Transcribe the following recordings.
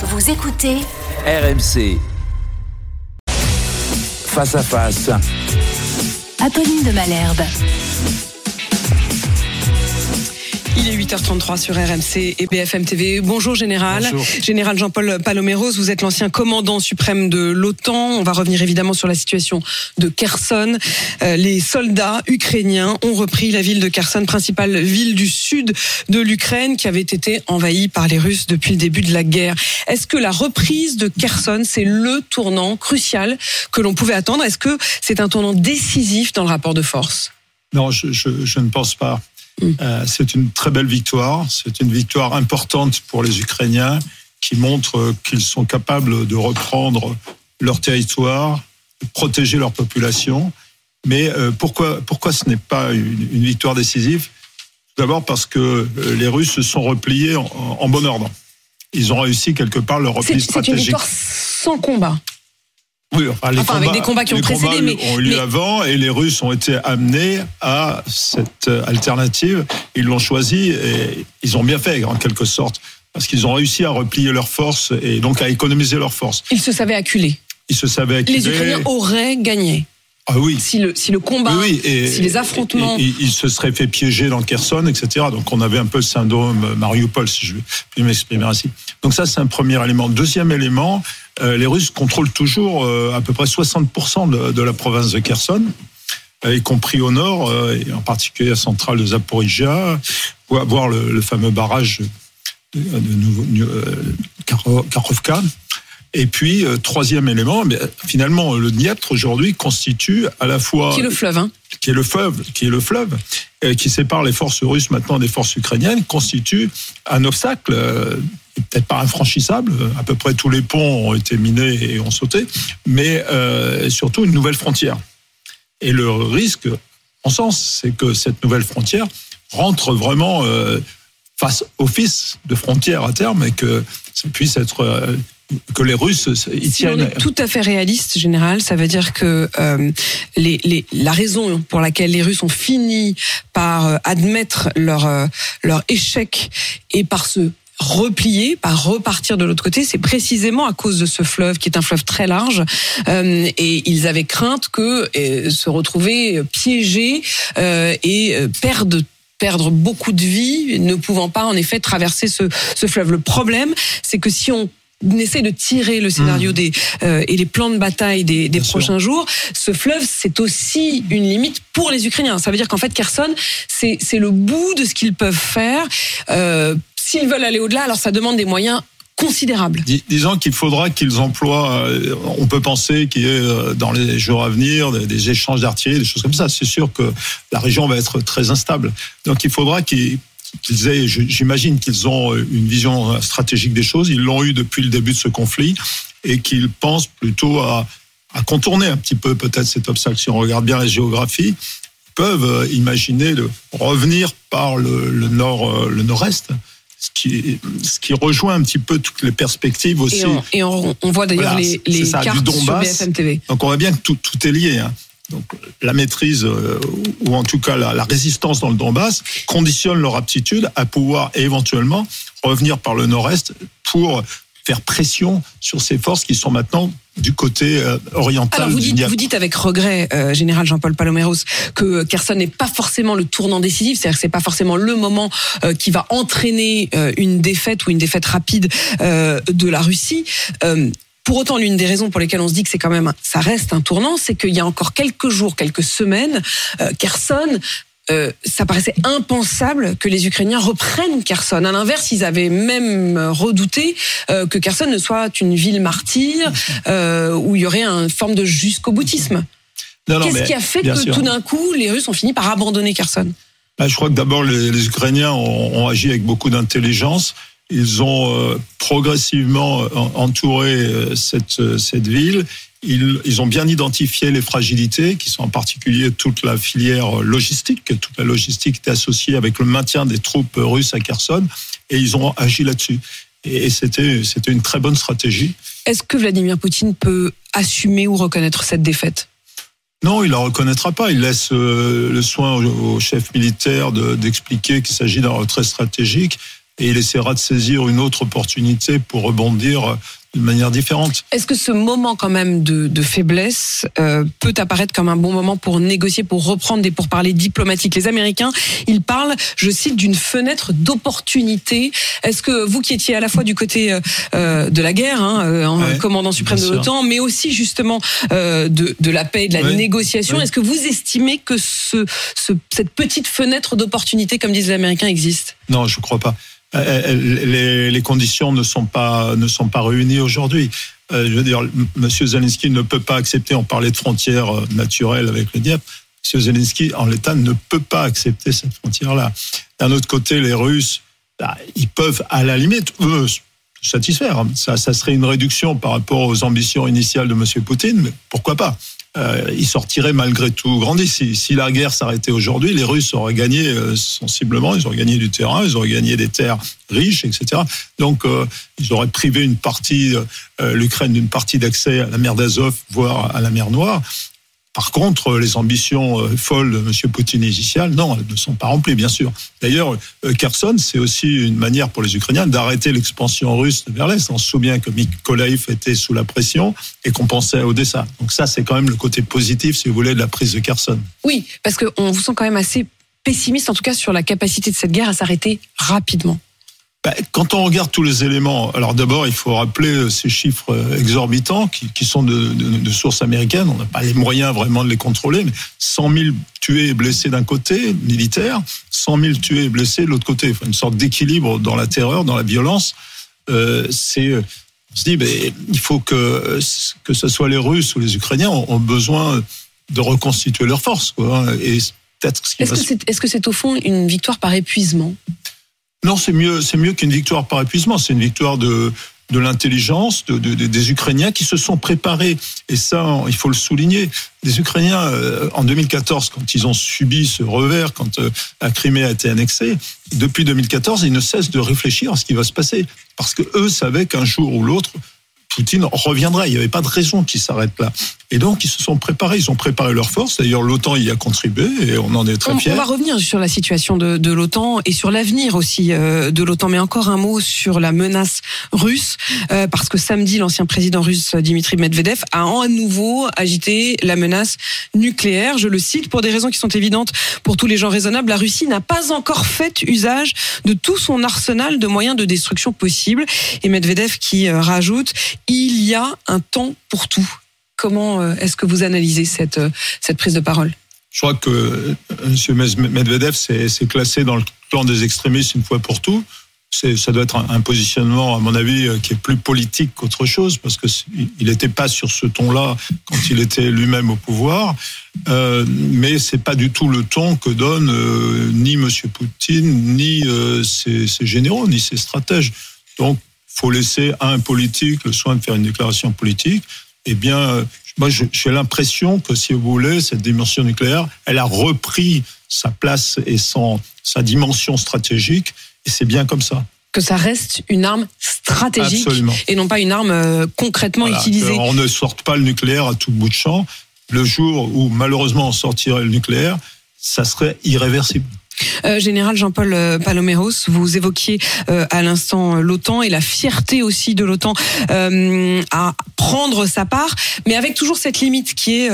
Vous écoutez RMC. Face à face. Apolline de Malherbe. Il est 8h33 sur RMC et BFM TV. Bonjour Général. Bonjour. Général Jean-Paul Paloméros, vous êtes l'ancien commandant suprême de l'OTAN. On va revenir évidemment sur la situation de Kherson. Euh, les soldats ukrainiens ont repris la ville de Kherson, principale ville du sud de l'Ukraine qui avait été envahie par les Russes depuis le début de la guerre. Est-ce que la reprise de Kherson, c'est le tournant crucial que l'on pouvait attendre? Est-ce que c'est un tournant décisif dans le rapport de force? Non, je, je- je ne pense pas. Euh, c'est une très belle victoire. C'est une victoire importante pour les Ukrainiens qui montre euh, qu'ils sont capables de reprendre leur territoire, de protéger leur population. Mais euh, pourquoi, pourquoi ce n'est pas une, une victoire décisive? Tout D'abord parce que les Russes se sont repliés en, en bon ordre. Ils ont réussi quelque part leur repli c'est une stratégique. victoire sans combat. Oui, enfin, les Enfin, avec des combats qui ont précédé, mais- ont eu lieu mais- avant et les Russes ont été amenés à cette euh, alternative. Ils l'ont choisi et ils ont bien fait en quelque sorte parce qu'ils ont réussi à replier leurs forces et donc à économiser leurs forces. Ils se savaient acculés. Ils se savaient acquittés. Les Ukrainiens auraient gagné Ah oui. si le, si le combat, Oui, oui, et- si les affrontements. et- et- ils se seraient fait piéger dans Kherson, etc. Donc on avait un peu le syndrome Mariupol, si je puis m'exprimer ainsi. Donc ça, c'est un premier élément. Deuxième élément, les Russes contrôlent toujours euh, à peu près 60% de, de la province de Kherson, euh, y compris au nord, euh, et en particulier la centrale de Zaporizhia, voire le, le fameux barrage de, de euh, Karovka. Et puis, euh, troisième élément, mais finalement, le Dniepr aujourd'hui constitue à la fois qui est le fleuve, hein. qui est le fleuve, qui est le fleuve, euh, qui sépare les forces russes maintenant des forces ukrainiennes, constitue un obstacle, euh, peut-être pas infranchissable. À peu près tous les ponts ont été minés et ont sauté, mais euh, surtout une nouvelle frontière. Et le risque, en sens, c'est que cette nouvelle frontière rentre vraiment euh, face office de frontière à terme et que ça puisse être euh, que les Russes y Si on tiennent. est tout à fait réaliste, général, ça veut dire que euh, les, les, la raison pour laquelle les Russes ont fini par euh, admettre leur, euh, leur échec et par se replier, par repartir de l'autre côté, c'est précisément à cause de ce fleuve qui est un fleuve très large euh, et ils avaient crainte que euh, se retrouver piégés euh, et euh, perdre perdre beaucoup de vie, ne pouvant pas en effet traverser ce, ce fleuve. Le problème, c'est que si on essaie de tirer le scénario des euh, et les plans de bataille des, des sûr. prochains jours, ce fleuve c'est aussi une limite pour les Ukrainiens. Ça veut dire qu'en fait Kherson c'est c'est le bout de ce qu'ils peuvent faire. Euh, S'ils veulent aller au-delà, alors ça demande des moyens considérables. Dis- Disons qu'il faudra qu'ils emploient, euh, on peut penser qu'il y ait euh, dans les jours à venir des, échanges d'artillerie, des choses comme ça. C'est sûr que la région va être très instable. Donc il faudra qu'ils aient, j'imagine qu'ils ont euh, une vision stratégique des choses, ils l'ont eu depuis le début de ce conflit, et qu'ils pensent plutôt à, contourner un petit peu peut-être cet obstacle. Si on regarde bien la géographie, ils peuvent imaginer de revenir par le, nord, le nord-est, ce qui, ce qui rejoint un petit peu toutes les perspectives aussi. Et on, et on, on voit d'ailleurs Voilà, les, les ça, du cartes sur. BFM TV. Donc on voit bien que tout, tout est lié. hein. Donc la maîtrise, euh, ou en tout cas la, la résistance dans le Donbass, conditionne leur aptitude à pouvoir éventuellement revenir par le nord-est pour faire pression sur ces forces qui sont maintenant du côté euh, oriental Alors vous dites, vous dites avec regret, euh, général Jean-Paul Paloméros, que Kherson n'est pas forcément le tournant décisif, c'est-à-dire que c'est pas forcément le moment euh, qui va entraîner euh, une défaite ou une défaite rapide de la Russie. Pour autant, l'une des raisons pour lesquelles on se dit que c'est quand même, ça reste un tournant, c'est qu'il y a encore quelques jours, quelques semaines, Kherson euh, ça paraissait impensable que les Ukrainiens reprennent Kherson. À l'inverse, ils avaient même redouté euh, que Kherson ne soit une ville martyre euh, où il y aurait une forme de jusqu'au boutisme. Qu'est-ce qui a fait que sûr. tout d'un coup, les Russes ont fini par abandonner Kherson? Là, je crois que d'abord les, les Ukrainiens ont, ont agi avec beaucoup d'intelligence. Ils ont progressivement entouré cette, cette ville. Ils, ils ont bien identifié les fragilités, qui sont en particulier toute la filière logistique. Toute la logistique est associée avec le maintien des troupes russes à Kherson, et ils ont agi là-dessus. Et, et c'était une très bonne stratégie. Est-ce que Vladimir Poutine peut assumer ou reconnaître cette défaite? Non, il la reconnaîtra pas. Il laisse euh, le soin au, au chef militaire de- d'expliquer qu'il s'agit d'un retrait stratégique. et il essaiera de saisir une autre opportunité pour rebondir de manière différente. Est-ce que ce moment quand même de, de faiblesse euh, peut apparaître comme un bon moment pour négocier, pour reprendre des pourparlers diplomatiques? Les Américains, ils parlent, je cite, d'une fenêtre d'opportunité. Est-ce que vous qui étiez à la fois du côté euh, euh de la guerre, hein, en Ouais, commandant suprême de l'OTAN, mais aussi justement euh, de, de la paix, et de la Ouais, négociation, ouais. est-ce que vous estimez que ce, ce, cette petite fenêtre d'opportunité, comme disent les Américains, existe? Non, je crois pas. Les, les conditions ne sont pas ne sont pas réunies aujourd'hui. Euh, je veux dire, M. Zelensky ne peut pas accepter. On parlait de frontières euh, naturelles avec le Dieppe. M. Zelensky, en l'état, ne peut pas accepter cette frontière-là. D'un autre côté, les Russes, bah, ils peuvent, à la limite, eux, satisfaire. Ça, ça serait une réduction par rapport aux ambitions initiales de M. Poutine, mais pourquoi pas? Euh, ils sortiraient malgré tout grandis. Si, la guerre s'arrêtait aujourd'hui, les Russes auraient gagné euh, sensiblement, ils auraient gagné du terrain, ils auraient gagné des terres riches, etc. Donc, euh, ils auraient privé une partie, l'Ukraine d'une partie d'accès à la mer d'Azov, voire à la mer Noire. Par contre, les ambitions euh, folles de M. Poutine initiales, non, elles ne sont pas remplies, bien sûr. D'ailleurs, euh, Kherson, c'est aussi une manière pour les Ukrainiens d'arrêter l'expansion russe vers l'Est. On se souvient que Mykolaiv était sous la pression et qu'on pensait à Odessa. Donc ça, c'est quand même le côté positif, si vous voulez, de la prise de Kherson. Oui, parce qu'on vous sent quand même assez pessimiste, en tout cas sur la capacité de cette guerre à s'arrêter rapidement. Ben, quand on regarde tous les éléments, alors d'abord, il faut rappeler euh, ces chiffres euh, exorbitants qui, qui sont de, de, de sources américaines. On n'a pas les moyens vraiment de les contrôler, mais 100 000 tués et blessés d'un côté, militaire, 100 000 tués et blessés de l'autre côté. Enfin, une sorte d'équilibre dans la terreur, dans la violence. Euh, c'est, on se dit, ben, il faut que que ce soit les Russes ou les Ukrainiens ont, besoin de reconstituer leurs forces. Quoi, hein. et peut-être ce qui Est-ce que c'est au fond une victoire par épuisement? Non, c'est mieux, c'est mieux qu'une victoire par épuisement. C'est une victoire de de l'intelligence de, de- de- des Ukrainiens qui se sont préparés. Et ça, il faut le souligner. Les Ukrainiens, euh, en 2014, quand ils ont subi ce revers, quand euh, la Crimée a été annexée, depuis 2014, ils ne cessent de réfléchir à ce qui va se passer. Parce que eux savaient qu'un jour ou l'autre, Poutine reviendrait. Il n'y avait pas de raison qu'il s'arrête là. Et donc, ils se sont préparés. Ils ont préparé leurs forces. D'ailleurs, l'OTAN y a contribué et on en est très on, fiers. on va revenir sur la situation de, de l'OTAN et sur l'avenir aussi euh, de l'OTAN, mais encore un mot sur la menace russe, euh, parce que samedi, l'ancien président russe Dimitri Medvedev a à nouveau agité la menace nucléaire. Je le cite pour des raisons qui sont évidentes pour tous les gens raisonnables. La Russie n'a pas encore fait usage de tout son arsenal de moyens de destruction possibles. Et Medvedev qui euh, rajoute il y a un temps pour tout. Comment euh, est-ce que vous analysez cette, euh, cette prise de parole? Je crois que euh, M. Medvedev s'est classé dans le clan des extrémistes une fois pour tout. Ça doit être un, positionnement, à mon avis, qui est plus politique qu'autre chose, parce que c'est- il n'était pas sur ce ton-là quand il était lui-même au pouvoir. Euh, mais c'est pas du tout le ton que donne euh, ni M. Poutine, ni ses, ses généraux, ni ses stratèges. Donc, faut laisser à un politique le soin de faire une déclaration politique. Eh bien, euh, moi, j'ai l'impression que, si vous voulez, cette dimension nucléaire, elle a repris sa place et son, sa dimension stratégique, et c'est bien comme ça. que ça reste une arme stratégique Absolument. et non pas une arme euh, concrètement Voilà, utilisée. On ne sorte pas le nucléaire à tout bout de champ. Le jour où, malheureusement, on sortirait le nucléaire, ça serait irréversible. Euh, Général Jean-Paul euh, Paloméros, vous évoquiez euh, à l'instant l'OTAN et la fierté aussi de l'OTAN à prendre sa part, mais avec toujours cette limite qui est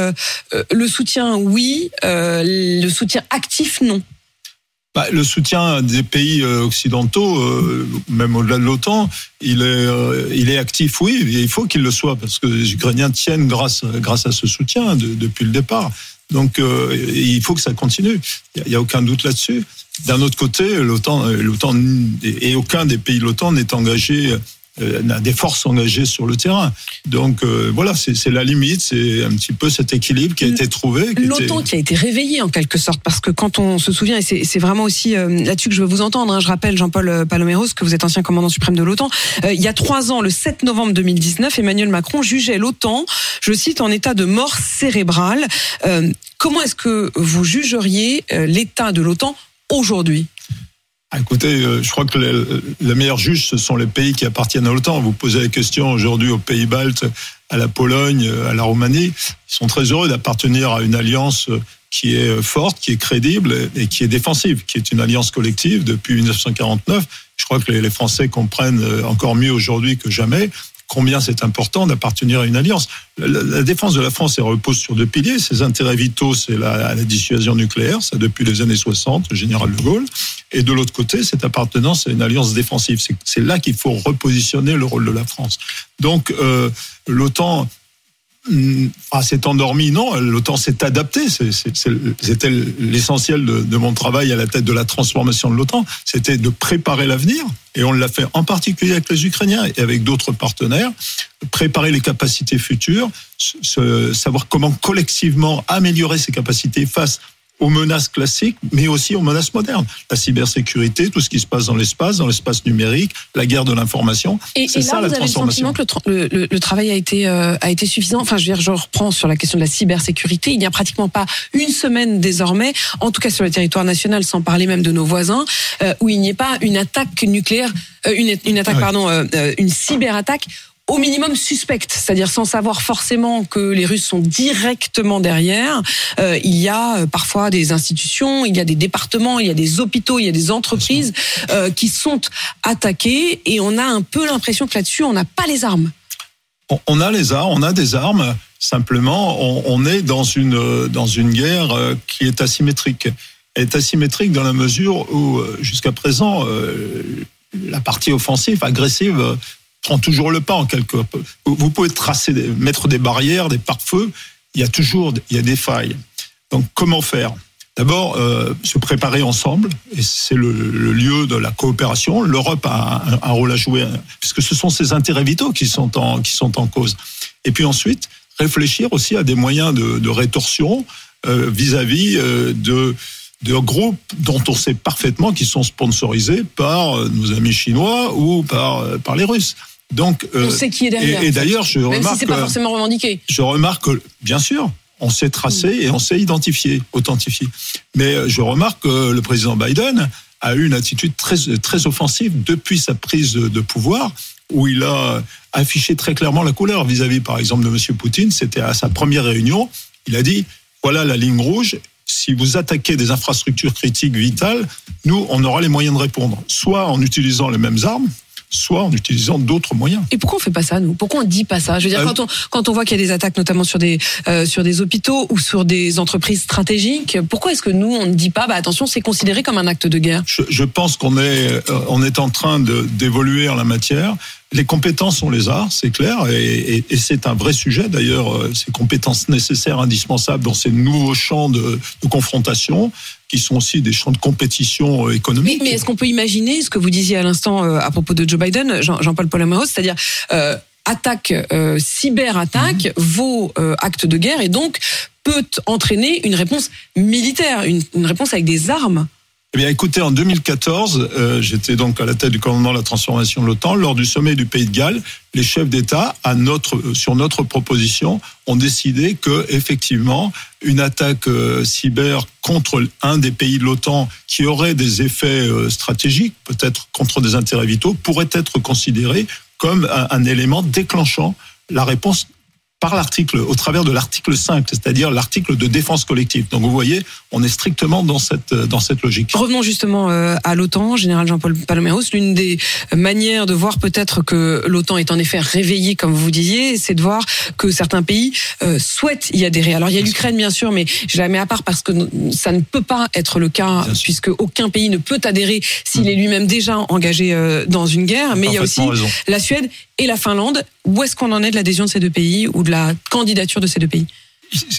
le soutien oui, le soutien actif non. Bah, le soutien des pays occidentaux, même au-delà de l'OTAN, il est, actif, oui, il faut qu'il le soit, parce que les Ukrainiens tiennent grâce, grâce à ce soutien de- depuis le départ. Donc, euh, il faut que ça continue. Il n'y a, aucun doute là-dessus. D'un autre côté, l'OTAN, euh, l'OTAN et aucun des pays de l'OTAN n'est engagé, des forces engagées sur le terrain. Donc euh, voilà, c'est la limite, c'est un petit peu cet équilibre qui a été trouvé. était- L'OTAN qui a été réveillée en quelque sorte, parce que quand on se souvient, et c'est vraiment aussi euh, là-dessus que je veux vous entendre, hein, je rappelle Jean-Paul euh, Paloméros que vous êtes ancien commandant suprême de l'OTAN, Euh, il y a trois ans, le 7 novembre 2019, Emmanuel Macron jugeait l'OTAN, je cite, en état de mort cérébrale. Euh, comment est-ce que vous jugeriez euh, l'état de l'OTAN aujourd'hui? Écoutez, euh, je crois que les, les meilleurs juges, ce sont les pays qui appartiennent à l'OTAN. Vous posez la question aujourd'hui aux pays baltes, à la Pologne, à la Roumanie. Ils sont très heureux d'appartenir à une alliance euh, qui est forte, qui est crédible et qui est défensive, qui est une alliance collective depuis 1949. Je crois que les Français comprennent encore mieux aujourd'hui que jamais combien c'est important d'appartenir à une alliance. La, défense de la France repose sur deux piliers. Ses intérêts vitaux, c'est la, la, dissuasion nucléaire, ça depuis les années 60, le général de Gaulle. Et de l'autre côté, cette appartenance à une alliance défensive. C'est là qu'il faut repositionner le rôle de la France. Donc, euh, l'OTAN ah, c'est endormi, non. L'OTAN s'est adapté. C'était l'essentiel de, mon travail à la tête de la transformation de l'OTAN. C'était de préparer l'avenir. Et on l'a fait en particulier avec les Ukrainiens et avec d'autres partenaires. Préparer les capacités futures, savoir comment collectivement améliorer ces capacités face aux menaces classiques, mais aussi aux menaces modernes. La cybersécurité, tout ce qui se passe dans l'espace, dans l'espace numérique, la guerre de l'information. C'est ça la transformation. Vous avez le sentiment que le, le, travail a été, euh, a été suffisant? Enfin, je veux dire, je reprends sur la question de la cybersécurité. Il n'y a pratiquement pas une semaine désormais, en tout cas sur le territoire national, sans parler même de nos voisins, euh, où il n'y ait pas une attaque nucléaire, euh, une, une, attaque, pardon, une cyberattaque au minimum suspecte, c'est-à-dire sans savoir forcément que les Russes sont directement derrière. Euh, il y a euh, parfois des institutions, il y a des départements, il y a des hôpitaux, il y a des entreprises euh, qui sont attaquées et on a un peu l'impression que là-dessus, on n'a pas les armes. On a les armes, on a des armes. Simplement, on, est dans une dans une guerre qui est asymétrique. Elle est asymétrique dans la mesure où, jusqu'à présent, la partie offensive, agressive, prend toujours le pas en quelque Vous pouvez tracer, mettre des barrières, des pare-feux. Il y a toujours, il y a des failles. Donc comment faire? D'abord, euh, se préparer ensemble, et c'est le, lieu de la coopération. L'Europe a un, rôle à jouer, puisque ce sont ses intérêts vitaux qui sont en, qui sont en cause. Et puis ensuite, réfléchir aussi à des moyens de, rétorsion euh, vis-à-vis euh, de de groupes dont on sait parfaitement qu'ils sont sponsorisés par nos amis chinois ou par, par les Russes. Donc, euh, on sait qui est derrière. Et, d'ailleurs, je Même remarque. Si pas forcément revendiqué. Je remarque que, bien sûr, on sait tracer et on sait identifier, authentifier. Mais euh, je remarque que le président Biden a eu une attitude très, très offensive depuis sa prise de pouvoir, où il a affiché très clairement la couleur vis-à-vis, par exemple, de M. Poutine. C'était à sa première réunion. Il a dit voilà la ligne rouge. Si vous attaquez des infrastructures critiques vitales, nous, on aura les moyens de répondre, soit en utilisant les mêmes armes, soit en utilisant d'autres moyens. Et pourquoi on fait pas ça, nous? Pourquoi on dit pas ça? Je veux dire, euh, quand, on, quand on voit qu'il y a des attaques, notamment sur des, euh, sur des hôpitaux ou sur des entreprises stratégiques, pourquoi est-ce que nous, on ne dit pas, bah, attention, c'est considéré comme un acte de guerre? Je, je, pense qu'on est, euh, on est en train d'évoluer en la matière. Les compétences, on les a, c'est clair, et, et, et c'est un vrai sujet d'ailleurs, ces compétences nécessaires, indispensables dans ces nouveaux champs de, de confrontation qui sont aussi des champs de compétition euh, économique. Mais, est-ce qu'on peut imaginer ce que vous disiez à l'instant euh, à propos de Joe Biden, Jean-Paul Paul c'est-à-dire euh, attaque, euh, cyber-attaque, mmh. vaut acte de guerre et donc peut entraîner une réponse militaire, une, une réponse avec des armes eh bien, écoutez, en 2014, euh, j'étais donc à la tête du commandement de la transformation de l'OTAN. Lors du sommet du Pays de Galles, les chefs d'État, euh, sur notre proposition, ont décidé que, effectivement, une attaque euh, cyber contre un des pays de l'OTAN qui aurait des effets stratégiques, peut-être contre des intérêts vitaux, pourrait être considérée comme un élément déclenchant la réponse par l'article, au travers de l'article 5, c'est-à-dire l'article de défense collective. Donc vous voyez, on est strictement dans cette, dans cette logique. Revenons justement euh, à l'OTAN, général Jean-Paul Paloméros. L'une des manières de voir peut-être que l'OTAN est en effet réveillée, comme vous disiez, c'est de voir que certains pays euh, souhaitent y adhérer. Alors il y a l'Ukraine bien sûr, mais je la mets à part parce que ça ne peut pas être le cas, puisque aucun pays ne peut adhérer s'il est lui-même déjà engagé euh, dans une guerre. Mais il y a aussi la Suède et la Finlande. Où est-ce qu'on en est de l'adhésion de ces deux pays ou de la candidature de ces deux pays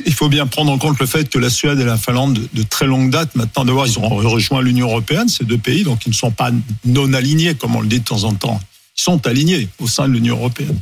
il faut bien prendre en compte le fait que la Suède et la Finlande, de, très longue date, maintenant, voir, ils ont rejoint l'Union européenne, ces deux pays, donc ils ne sont pas non alignés, comme on le dit de temps en temps. Ils sont alignés au sein de l'Union européenne.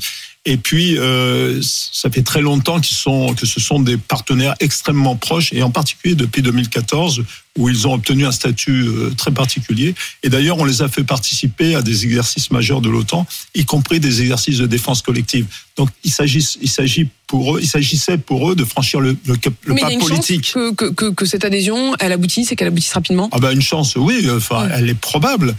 Et puis, euh, ça fait très longtemps qu'ils sont, que ce sont des partenaires extrêmement proches, et en particulier depuis 2014, où ils ont obtenu un statut euh, très particulier. Et d'ailleurs, on les a fait participer à des exercices majeurs de l'OTAN, y compris des exercices de défense collective. Donc, il s'agit, il s'agit pour eux, il s'agissait pour eux de franchir le, le, le pas politique. que, que, que, que, cette adhésion, elle aboutisse et qu'elle aboutisse rapidement? Ah ben une chance, oui. Enfin, elle est probable.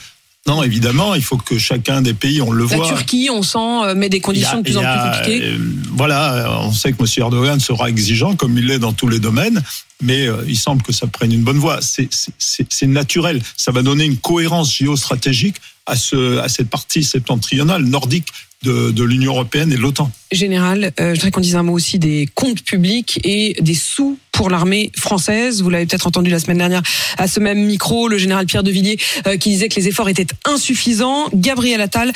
Non, évidemment, il faut que chacun des pays, on le voit. La Turquie, on sent, euh, met des conditions de plus en plus compliquées. Euh, voilà, on sait que M. Erdogan sera exigeant, comme il l'est dans tous les domaines, mais euh, il semble que ça prenne une bonne voie. C'est naturel. Ça va donner une cohérence géostratégique à, à cette partie septentrionale nordique de, l'Union européenne et de l'OTAN. Général, euh, je voudrais qu'on dise un mot aussi des comptes publics et des sous pour l'armée française. Vous l'avez peut-être entendu la semaine dernière à ce même micro, le général Pierre de Villiers euh, qui disait que les efforts étaient insuffisants. Gabriel Attal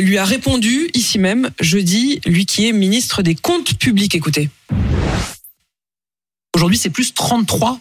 lui a répondu ici même jeudi, lui qui est ministre des comptes publics. Écoutez. Aujourd'hui, c'est plus 33%.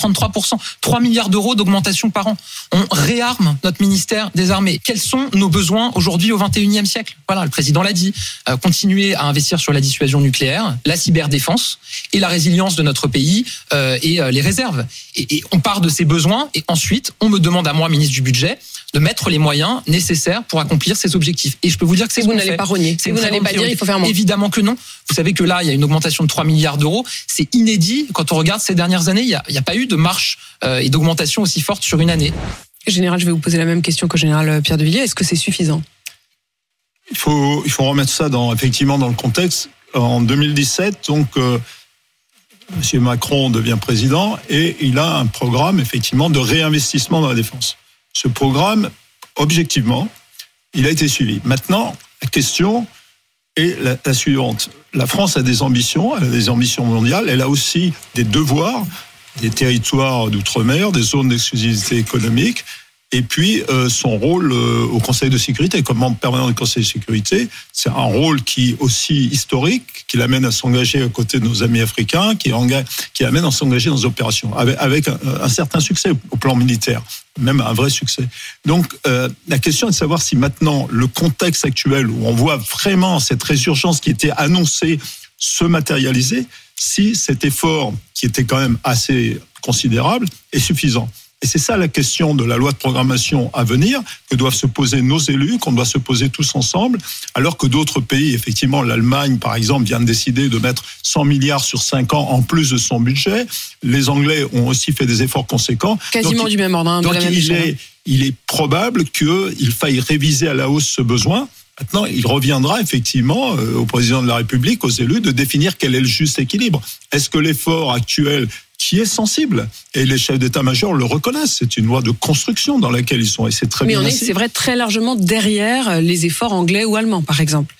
33%. 3 milliards d'euros d'augmentation par an. On réarme notre ministère des Armées. Quels sont nos besoins aujourd'hui au 21e siècle? Voilà, le président l'a dit. Euh, continuer à investir sur la dissuasion nucléaire, la cyberdéfense et la résilience de notre pays euh, et euh, les réserves. Et, et on part de ces besoins et ensuite, on me demande à moi, ministre du Budget, de mettre les moyens nécessaires pour accomplir ces objectifs. Et je peux vous dire que c'est vous n'allez pas renier. C'est vous n'allez pas dire il faut faire moins. Évidemment que non. Vous savez que là, il y a une augmentation de 3 milliards d'euros. C'est inédit. Quand on regarde ces dernières années, il n'y a, a, pas eu de marche euh, et d'augmentation aussi forte sur une année. Général, je vais vous poser la même question que général Pierre de Villiers. Est-ce que c'est suffisant? Il faut, il faut remettre ça dans, effectivement dans le contexte. En 2017, donc, euh, M. Macron devient président et il a un programme effectivement de réinvestissement dans la défense. Ce programme, objectivement, il a été suivi. Maintenant, la question est la, suivante. La France a des ambitions, elle a des ambitions mondiales, elle a aussi des devoirs, des territoires d'outre-mer, des zones d'exclusivité économique, et puis euh, son rôle euh, au Conseil de sécurité, comme membre permanent du Conseil de sécurité, c'est un rôle qui aussi historique, qui l'amène à s'engager à côté de nos amis africains, qui, qui l'amène à s'engager dans des opérations, avec, un, un, certain succès au plan militaire, même un vrai succès. Donc euh, la question est de savoir si maintenant le contexte actuel, où on voit vraiment cette résurgence qui était annoncée se matérialiser, si cet effort, qui était quand même assez considérable, est suffisant. Et c'est ça la question de la loi de programmation à venir, que doivent se poser nos élus, qu'on doit se poser tous ensemble, alors que d'autres pays, effectivement, l'Allemagne, par exemple, vient de décider de mettre 100 milliards sur 5 ans en plus de son budget. Les Anglais ont aussi fait des efforts conséquents. Quasiment donc, du même ordre. Hein, donc il, est, il est probable qu'il faille réviser à la hausse ce besoin. Maintenant, il reviendra effectivement euh, au président de la République, aux élus, de définir quel est le juste équilibre. Est-ce que l'effort actuel qui est sensible. Et les chefs d'état-major le reconnaissent. C'est une loi de construction dans laquelle ils sont. Et c'est très Mais bien. Mais on est, c'est vrai, très largement derrière les efforts anglais ou allemands, par exemple.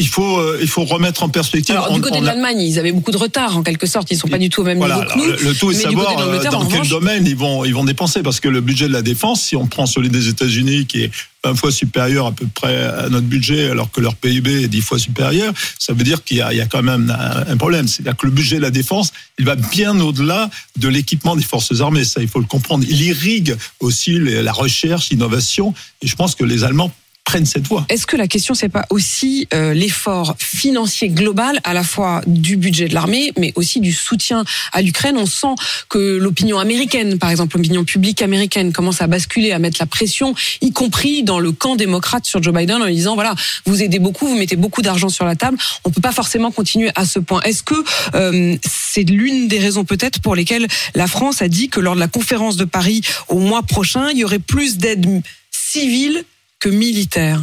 Il faut, euh, il faut remettre en perspective. Alors, du côté on, de l'Allemagne, ils avaient beaucoup de retard, en quelque sorte. Ils sont pas du tout au même voilà, niveau que nous. Le, le tout est de savoir dans quel domaine ils vont, ils vont dépenser. Parce que le budget de la défense, si on prend celui des États-Unis, qui est 20 fois supérieur à peu près à notre budget, alors que leur PIB est 10 fois supérieur, ça veut dire qu'il y, y, a quand même un, un problème. C'est-à-dire que le budget de la défense, il va bien au-delà de l'équipement des forces armées. Ça, il faut le comprendre. Il irrigue aussi les, la recherche, l'innovation. Et je pense que les Allemands Est-ce que la question c'est pas aussi euh, l'effort financier global à la fois du budget de l'armée mais aussi du soutien à l'Ukraine? On sent que l'opinion américaine par exemple l'opinion publique américaine commence à basculer à mettre la pression y compris dans le camp démocrate sur Joe Biden en lui disant voilà, vous aidez beaucoup, vous mettez beaucoup d'argent sur la table, on peut pas forcément continuer à ce point. Est-ce que euh, c'est l'une des raisons peut-être pour lesquelles la France a dit que lors de la conférence de Paris au mois prochain, il y aurait plus d'aide civile que militaire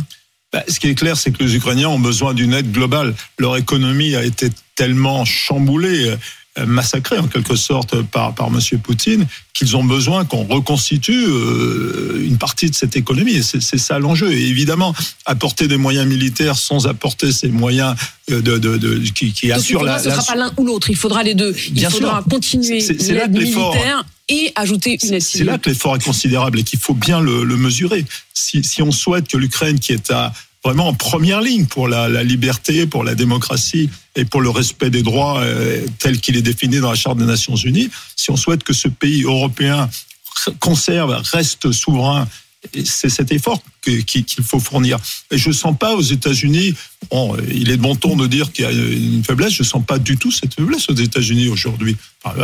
bah, Ce qui est clair, c'est que les Ukrainiens ont besoin d'une aide globale. Leur économie a été tellement chamboulée, massacrée en quelque sorte par, par M. Poutine, qu'ils ont besoin qu'on reconstitue euh, une partie de cette économie. C'est ça l'enjeu. Et évidemment, apporter des moyens militaires sans apporter ces moyens de, de, de qui, qui assurent la. Ce ne la... sera pas l'un ou l'autre. Il faudra les deux. Il Bien faudra sûr. continuer l'aide militaire et ajouter une C'est là que l'effort est considérable et qu'il faut bien le, le mesurer. Si, si, on souhaite que l'Ukraine, qui est à, vraiment en première ligne pour la, liberté, pour la démocratie et pour le respect des droits euh, tel qu'il est défini dans la Charte des Nations Unies, si on souhaite que ce pays européen conserve, reste souverain, c'est cet effort qu'il qu faut fournir. Et je ne sens pas aux États-Unis, bon, il est de bon ton de dire qu'il y a une faiblesse, je ne sens pas du tout cette faiblesse aux États-Unis aujourd'hui. Enfin,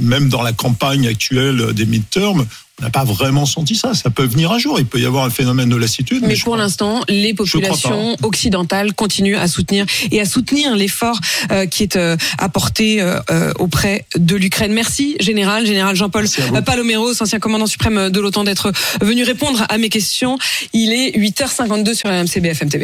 même dans la campagne actuelle des midterms, on n'a pas vraiment senti ça. Ça peut venir un jour. Il peut y avoir un phénomène de lassitude. Mais, mais pour l'instant, les populations occidentales continuent à soutenir et à soutenir l'effort euh, qui est euh, apporté euh, auprès de l'Ukraine. Merci, général, général Jean-Paul Paloméros, ancien commandant suprême de l'OTAN, d'être venu répondre à mes questions. Il est 8h52 sur la MCBFM TV.